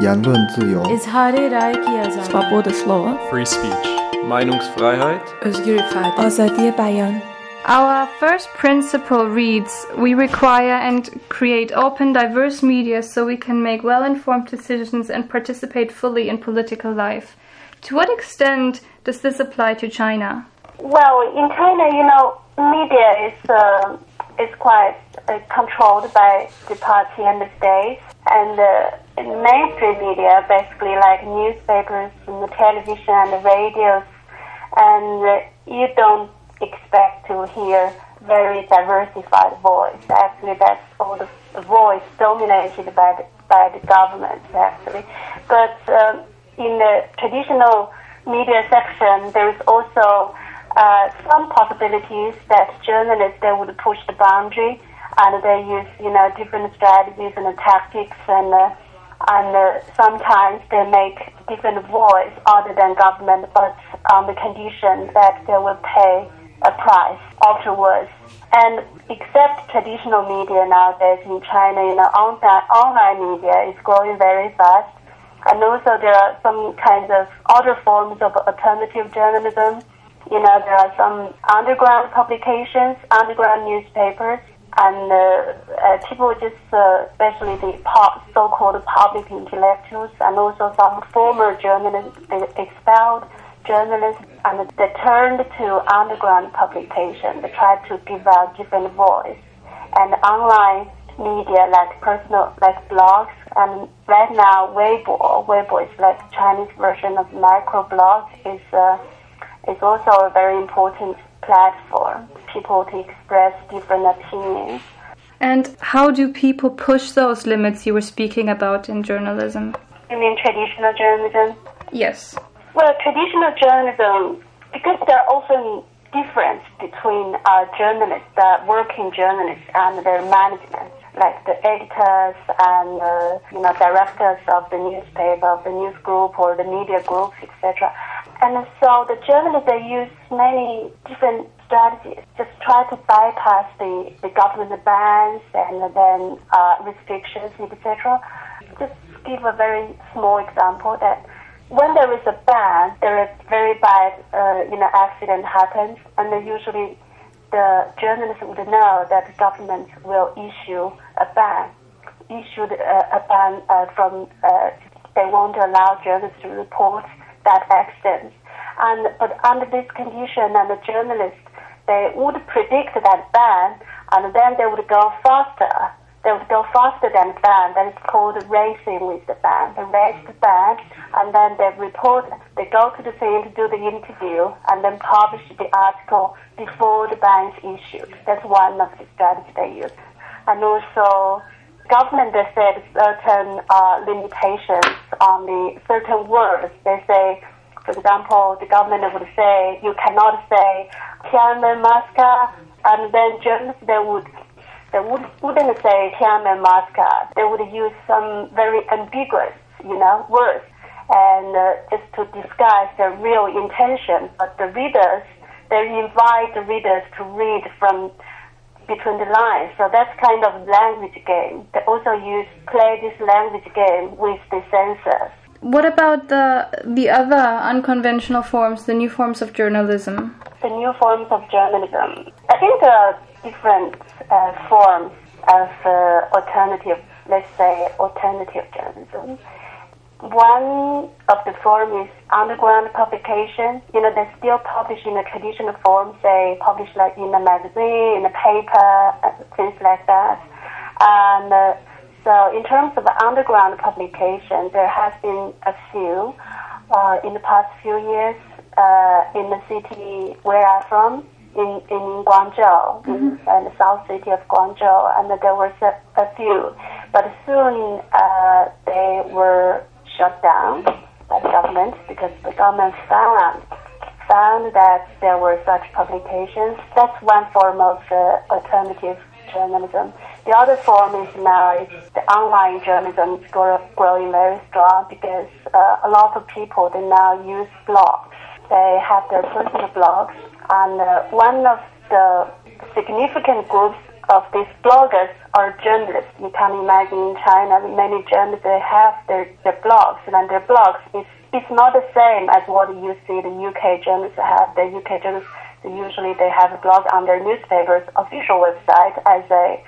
言论自由. Svoboda slova. free speech, Meinungsfreiheit, özgürlük, Azadi Bayan. Our first principle reads We require and create open, diverse media so we can make well informed decisions and participate fully in political life. To what extent does this apply to China? Well, in China, you know, media is, uh, is quite uh, controlled by the party and the state, and uh, mainstream media, basically like newspapers and the television and the radios, and uh, you don't expect to hear very diversified voice. Actually, that's all the, the voice dominated by the, by the government, actually. But um, in the traditional media section, there is also uh, some possibilities that journalists they would push the boundary and they use you know different strategies and tactics and uh, and uh, sometimes they make different voice other than government, but on the condition that they will pay a price afterwards. And except traditional media nowadays in China, you know, online, online media is growing very fast. And also there are some kinds of other forms of alternative journalism. You know, there are some underground publications, underground newspapers, and uh, uh, people just, uh, especially the pop, so-called public intellectuals, and also some former journalists, expelled journalists, and they turned to underground publication. They tried to give a different voice, and online media like personal, like blogs, and right now Weibo, Weibo is like Chinese version of microblog, is uh, is also a very important platform. People to express different opinions. And how do people push those limits you were speaking about in journalism? You mean traditional journalism? Yes. Well, traditional journalism, because there are often difference between uh, journalists, the working journalists, and their management, like the editors and uh, you know directors of the newspaper, of the news group, or the media groups, etc. And so the journalists they use many different strategies. Just try to bypass the, the government bans and then uh, restrictions, etc. Just give a very small example that when there is a ban, there is very bad, uh, you know, accident happens, and usually the journalists would know that the government will issue ban, issue a, a ban uh, from. Uh, they won't allow journalists to report that accident, and but under this condition, and the journalists they would predict that ban, and then they would go faster they would go faster than ban. That is called racing with the ban. They race the ban, and then they report. They go to the scene to do the interview, and then publish the article before the ban is issued. That's one of the strategies they use. And also, government they set certain uh, limitations on the certain words. They say, for example, the government would say you cannot say Tiananmen massacre, and then journalists they would they would, wouldn't say Tiananmen massacre. They would use some very ambiguous, you know, words, and uh, just to disguise their real intention. But the readers, they invite the readers to read from between the lines. So that's kind of language game. They also use play this language game with the censors. What about the the other unconventional forms, the new forms of journalism? The new forms of journalism. I think there are different uh, forms of uh, alternative, let's say, alternative journalism. One of the form is underground publication. You know, they still publish in a traditional form, say, publish like in a magazine, in a paper, things like that. And uh, so, in terms of underground publication, there has been a few uh, in the past few years uh, in the city where I'm from in, in Guangzhou, mm-hmm. in, in, the south city of Guangzhou, and there was a, a few. But soon uh, they were shut down by the government because the government found found that there were such publications. That's one form of uh, alternative journalism. The other form is now the online journalism is grow, growing very strong because uh, a lot of people they now use blogs. They have their personal blogs and uh, one of the significant groups of these bloggers or journalists. You can imagine in China, many journalists they have their, their blogs, and their blogs is it's not the same as what you see the UK journalists have. The UK journalists usually they have a blog on their newspaper's official website as a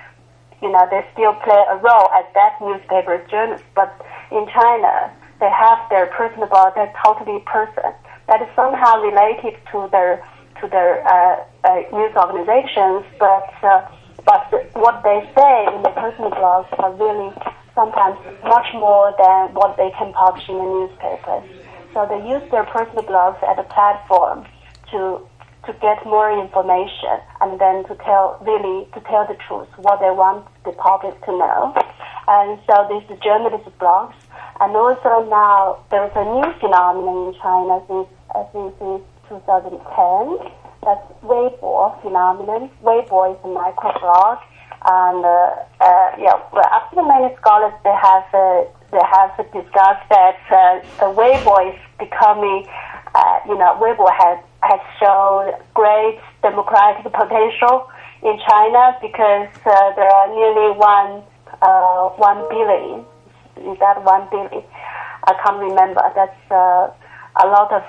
you know they still play a role as that newspaper's journalist. But in China, they have their personal blog. They're totally person that is somehow related to their to their uh, uh, news organizations, but uh, but what they say in their personal blogs are really sometimes much more than what they can publish in the newspapers. So they use their personal blogs as a platform to to get more information and then to tell really to tell the truth what they want the public to know. And so these journalist blogs. And also now there is a new phenomenon in China since I think since 2010. That's Weibo phenomenon. Weibo is a microblog and uh, uh, yeah, well, after many scholars they have uh, they have discussed that uh, the Weibo is becoming, uh, you know, Weibo has has shown great democratic potential in China because uh, there are nearly one uh, one billion. Is that one billion? I can't remember. That's uh, a lot of.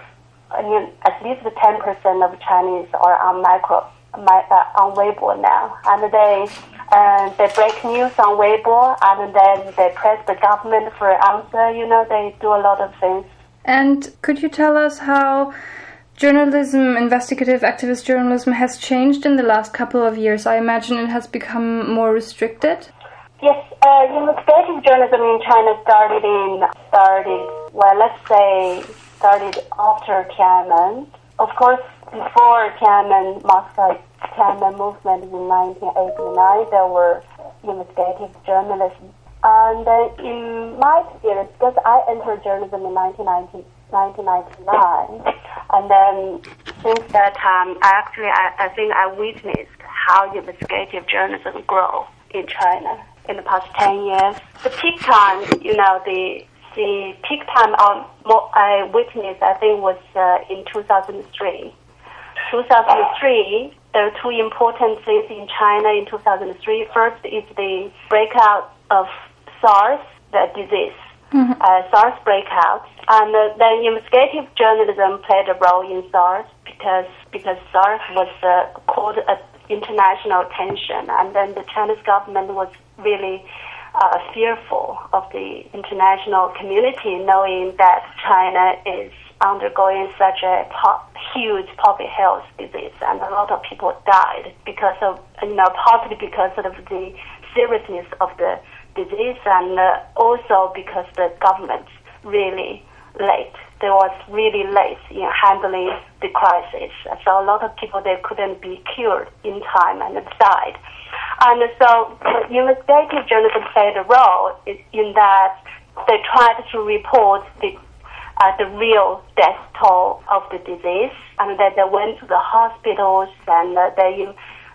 I mean, at least ten percent of Chinese are on micro my, uh, on Weibo now, and they and they break news on Weibo, and then they press the government for an answer. You know, they do a lot of things. And could you tell us how journalism, investigative activist journalism, has changed in the last couple of years? I imagine it has become more restricted. Yes, uh, investigative journalism in China started in started well, let's say started after Tiananmen. Of course, before Tiananmen, Moscow Tiananmen movement in 1989, there were investigative journalism. And then in my experience, because I entered journalism in 1990, 1999, and then since that time, I actually, I, I think I witnessed how investigative journalism grow in China in the past 10 years. The peak time, you know, the the peak time I witnessed, I think, was uh, in 2003. 2003, there are two important things in China in 2003. First is the breakout of SARS, the disease, mm-hmm. uh, SARS breakout, and uh, then investigative journalism played a role in SARS because because SARS was uh, called uh, international attention, and then the Chinese government was really uh, fearful of the international community, knowing that China is undergoing such a po- huge public health disease, and a lot of people died because of, you know, partly because of the seriousness of the disease, and uh, also because the government really late. They was really late in handling the crisis. So a lot of people they couldn't be cured in time and died. And so investigative journalism played a role in that they tried to report the uh, the real death toll of the disease, and then they went to the hospitals and uh, they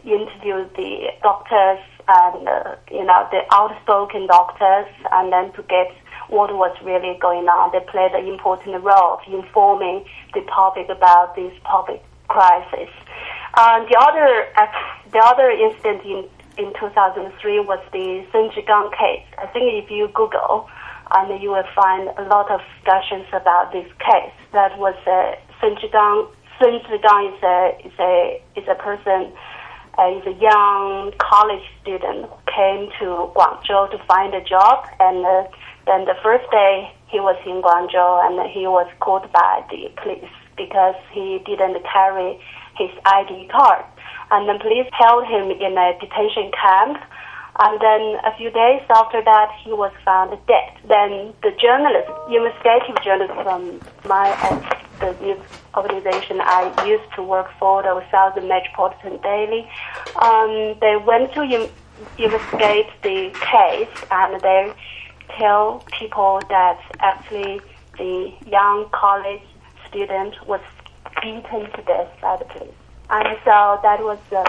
interviewed the doctors and uh, you know the outspoken doctors, and then to get what was really going on. They played an important role of informing the public about this public crisis. Uh, the other the other incident in in 2003 was the Sun Zhigang case. I think if you Google and you will find a lot of discussions about this case. That was uh, Sun Zhigang. Sun Zhigang is a is a is a person. Uh, is a young college student who came to Guangzhou to find a job, and uh, then the first day he was in Guangzhou, and he was caught by the police because he didn't carry his ID card, and the police held him in a detention camp and then a few days after that, he was found dead. Then the journalist, investigative journalist from my the news organization I used to work for, the Southern Metropolitan Daily, um, they went to investigate the case and they tell people that actually the young college student was beaten to death by the police. And so that was the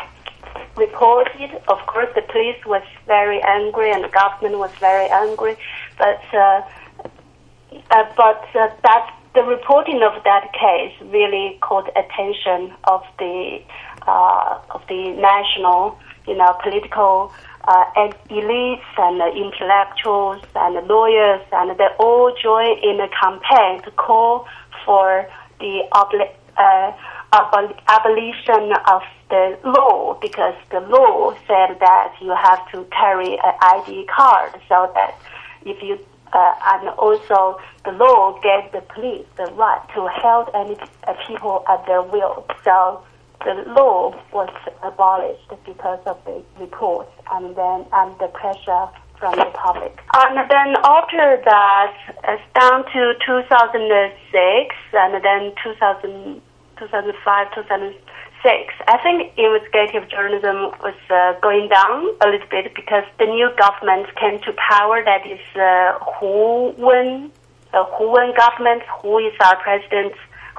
reported. Of course, the police was very angry and the government was very angry, but uh, uh, but uh, that the reporting of that case really caught attention of the uh, of the national, you know, political uh, elites and intellectuals and lawyers, and they all join in a campaign to call for the obli- uh, abol- abolition of the law because the law said that you have to carry an ID card so that if you uh, and also the law gave the police the right to hold any uh, people at their will. So the law was abolished because of the reports and then and the pressure from the public. And then after that, it's down to 2006 and then 2000, 2005, 2006. I think investigative journalism was uh, going down a little bit because the new government came to power. That is uh, Hu Wen, the Hu Wen government. Hu is our president.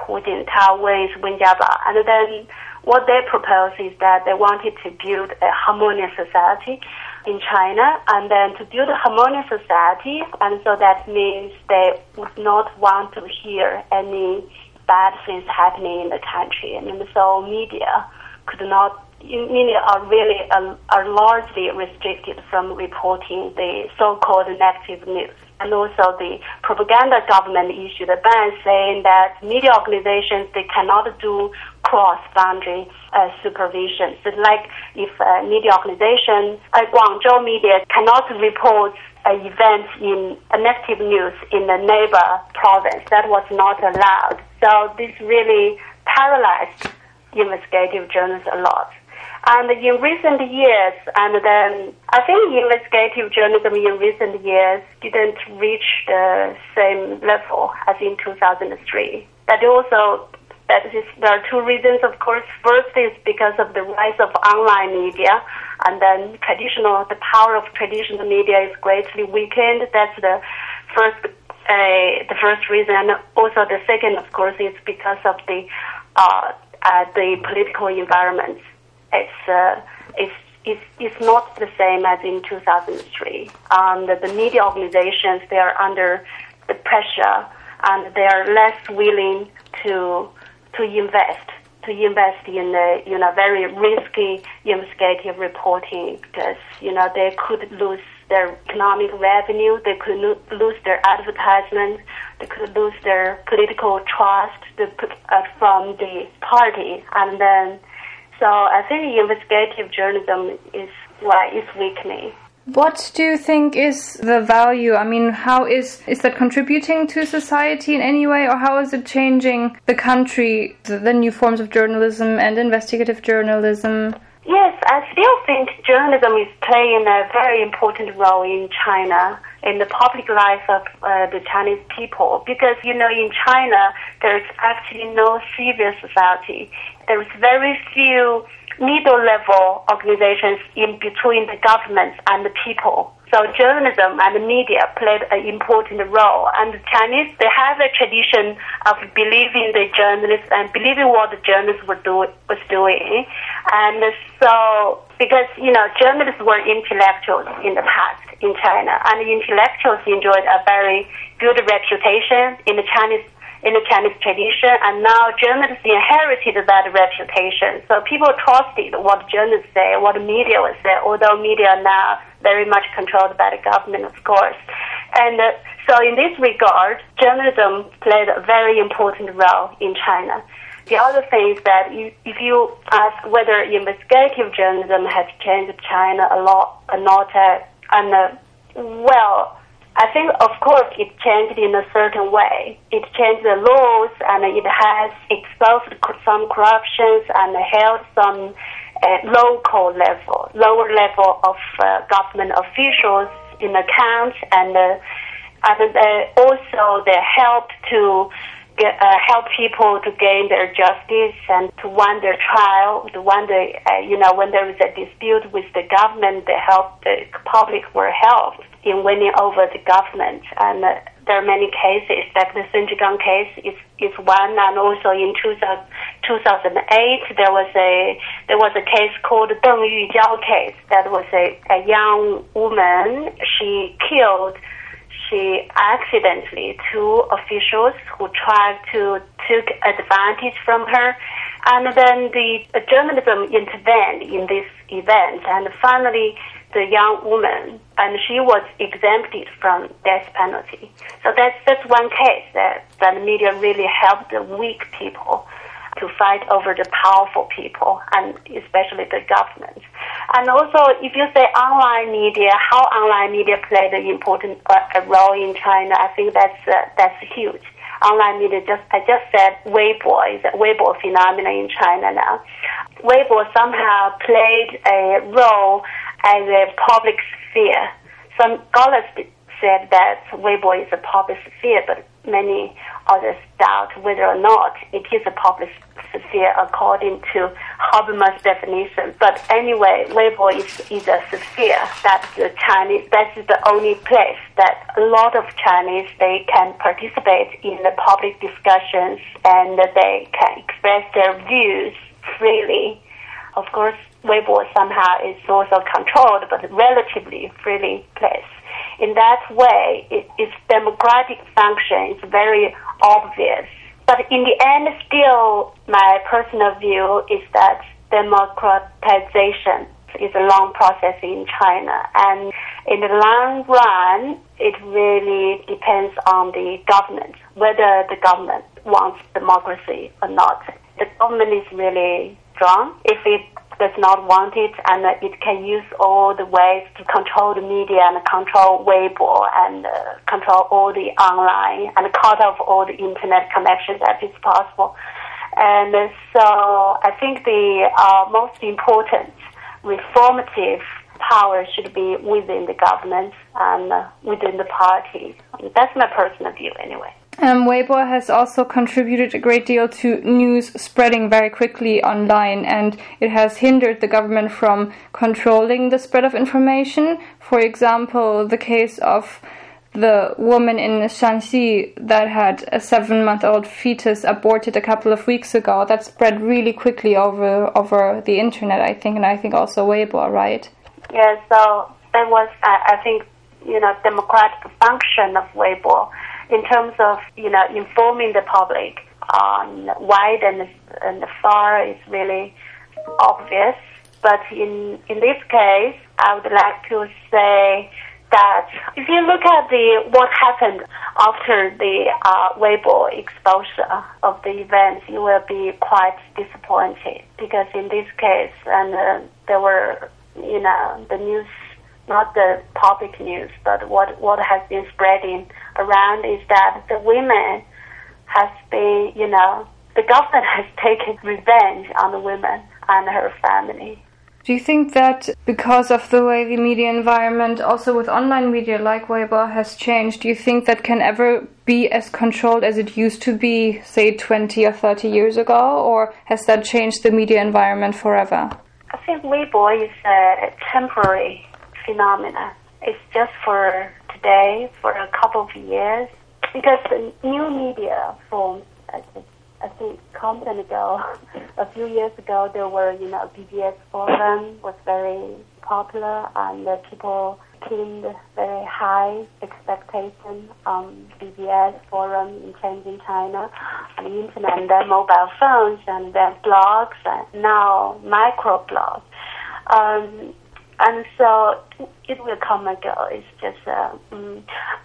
Hu Jintao Wen is Wen Jiabao. And then what they propose is that they wanted to build a harmonious society in China, and then to build a harmonious society, and so that means they would not want to hear any bad things happening in the country, and so media could not. Media are really uh, are largely restricted from reporting the so-called negative news and also the propaganda government issued a ban saying that media organizations they cannot do cross-boundary uh, supervision. So, like if a media organization, a Guangzhou media cannot report an event in a negative news in the neighbor province, that was not allowed. So this really paralyzed investigative journalists a lot. And in recent years, and then I think investigative journalism in recent years didn't reach the same level as in 2003. That also that is, there are two reasons, of course. First is because of the rise of online media, and then traditional, the power of traditional media is greatly weakened. That's the first, uh, the first reason. Also the second, of course, is because of the uh, uh, the political environment. It's uh, it's it's, it's not the same as in 2003. And the media organizations, they are under the pressure and they are less willing to to invest to invest in the you know very risky investigative reporting because you know they could lose their economic revenue, they could lo- lose their advertisement, they could lose their political trust the, uh, from the party, and then so I think investigative journalism is why it's weakening. What do you think is the value? I mean, how is is that contributing to society in any way, or how is it changing the country, the, the new forms of journalism and investigative journalism? Yes, I still think journalism is playing a very important role in China in the public life of uh, the Chinese people because you know in China there's actually no civil society. There's very few middle level organizations in between the government and the people. So journalism and the media played an important role. And the Chinese, they have a tradition of believing the journalists and believing what the journalists were do, was doing. And so, because, you know, journalists were intellectuals in the past in China, and intellectuals enjoyed a very good reputation in the Chinese in the Chinese tradition, and now journalists inherited that reputation. So people trusted what journalists say, what media would say, although media now very much controlled by the government, of course. And uh, so in this regard, journalism played a very important role in China. The other thing is that if you ask whether investigative journalism has changed China a lot, or not, uh, and uh, well, I think, of course, it changed in a certain way. It changed the laws and it has exposed some corruptions and held some uh, local level, lower level of uh, government officials in account and, uh, and uh, also they helped to get, uh, help people to gain their justice and to win their trial, to win the, uh, you know, when there is a dispute with the government, they help, the public were helped in winning over the government. And uh, there are many cases, like the Sun Zhigang case is, is one, and also in 2000, 2008 there was a there was a case called Deng Yujiao case. That was a, a young woman. She killed she accidentally two officials who tried to took advantage from her And then the, the journalism intervened in this event, and finally the young woman, and she was exempted from death penalty. So that's that's one case that, that the media really helped the weak people to fight over the powerful people, and especially the government. And also, if you say online media, how online media played an important uh, role in China, I think that's uh, that's huge. Online media, just I just said Weibo is a Weibo phenomenon in China now. Weibo somehow played a role as a public sphere. Some scholars said that Weibo is a public sphere, but many others doubt whether or not it is a public sphere according to Habermas' definition. But anyway, Weibo is, is a sphere that the Chinese, that's the only place that a lot of Chinese, they can participate in the public discussions and they can express their views freely. Of course, Weibo somehow is also controlled, but relatively freely place. In that way, it, its democratic function is very obvious. But in the end, still, my personal view is that democratization is a long process in China. And in the long run, it really depends on the government, whether the government wants democracy or not. The government is really strong if it does not want it, and it can use all the ways to control the media and control Weibo and uh, control all the online and cut off all the internet connections as is possible. And so I think the uh, most important reformative power should be within the government and uh, within the party. That's my personal view, anyway. Um, Weibo has also contributed a great deal to news spreading very quickly online, and it has hindered the government from controlling the spread of information. For example, the case of the woman in Shanxi that had a seven month old fetus aborted a couple of weeks ago that spread really quickly over over the internet I think and I think also Weibo right yeah so that was I, I think you know democratic function of Weibo in terms of you know informing the public on wide and, and far is really obvious. But in in this case, I would like to say that if you look at the what happened after the uh, Weibo exposure of the events, you will be quite disappointed because in this case, and uh, there were you know the news not the public news, but what, what has been spreading around is that the women has been, you know, the government has taken revenge on the women and her family. Do you think that because of the way the media environment, also with online media like Weibo, has changed, do you think that can ever be as controlled as it used to be, say, 20 or 30 years ago? Or has that changed the media environment forever? I think Weibo is a temporary phenomena. It's just for today, for a couple of years, because the new media formed. I think comment ago, a few years ago, there were you know BBS forum was very popular and the people pinned very high expectation on BBS forum in changing China, on the internet, and then mobile phones, and then blogs, and now micro blogs. Um, and so it will come and go. It's just, uh, mm.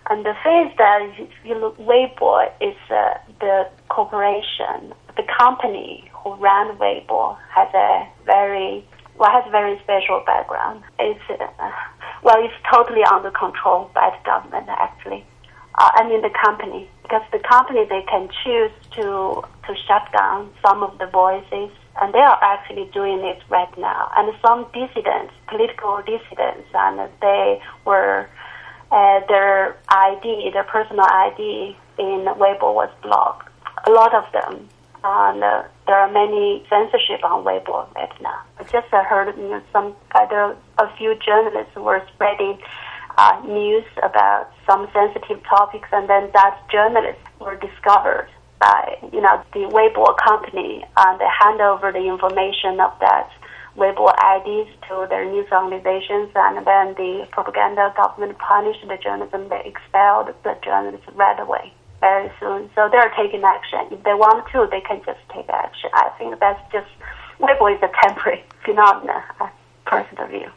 and the thing is that if you look, Weibo is uh, the corporation, the company who ran Weibo has a very, well, has a very special background. It's, uh, well, it's totally under control by the government, actually. Uh, I mean the company, because the company they can choose to to shut down some of the voices and they are actually doing it right now. And some dissidents, political dissidents, and they were uh, their ID, their personal ID in Weibo was blocked. A lot of them, and uh, there are many censorship on Weibo right now. I just uh, heard you know, some other a few journalists were spreading uh, news about some sensitive topics, and then that journalists were discovered by you know the Weibo company uh, and they hand over the information of that Weibo IDs to their news organizations and then the propaganda government punished the journalism they expelled the journalists right away very soon. So they're taking action. If they want to, they can just take action. I think that's just Weibo is a temporary phenomenon, uh, personal view.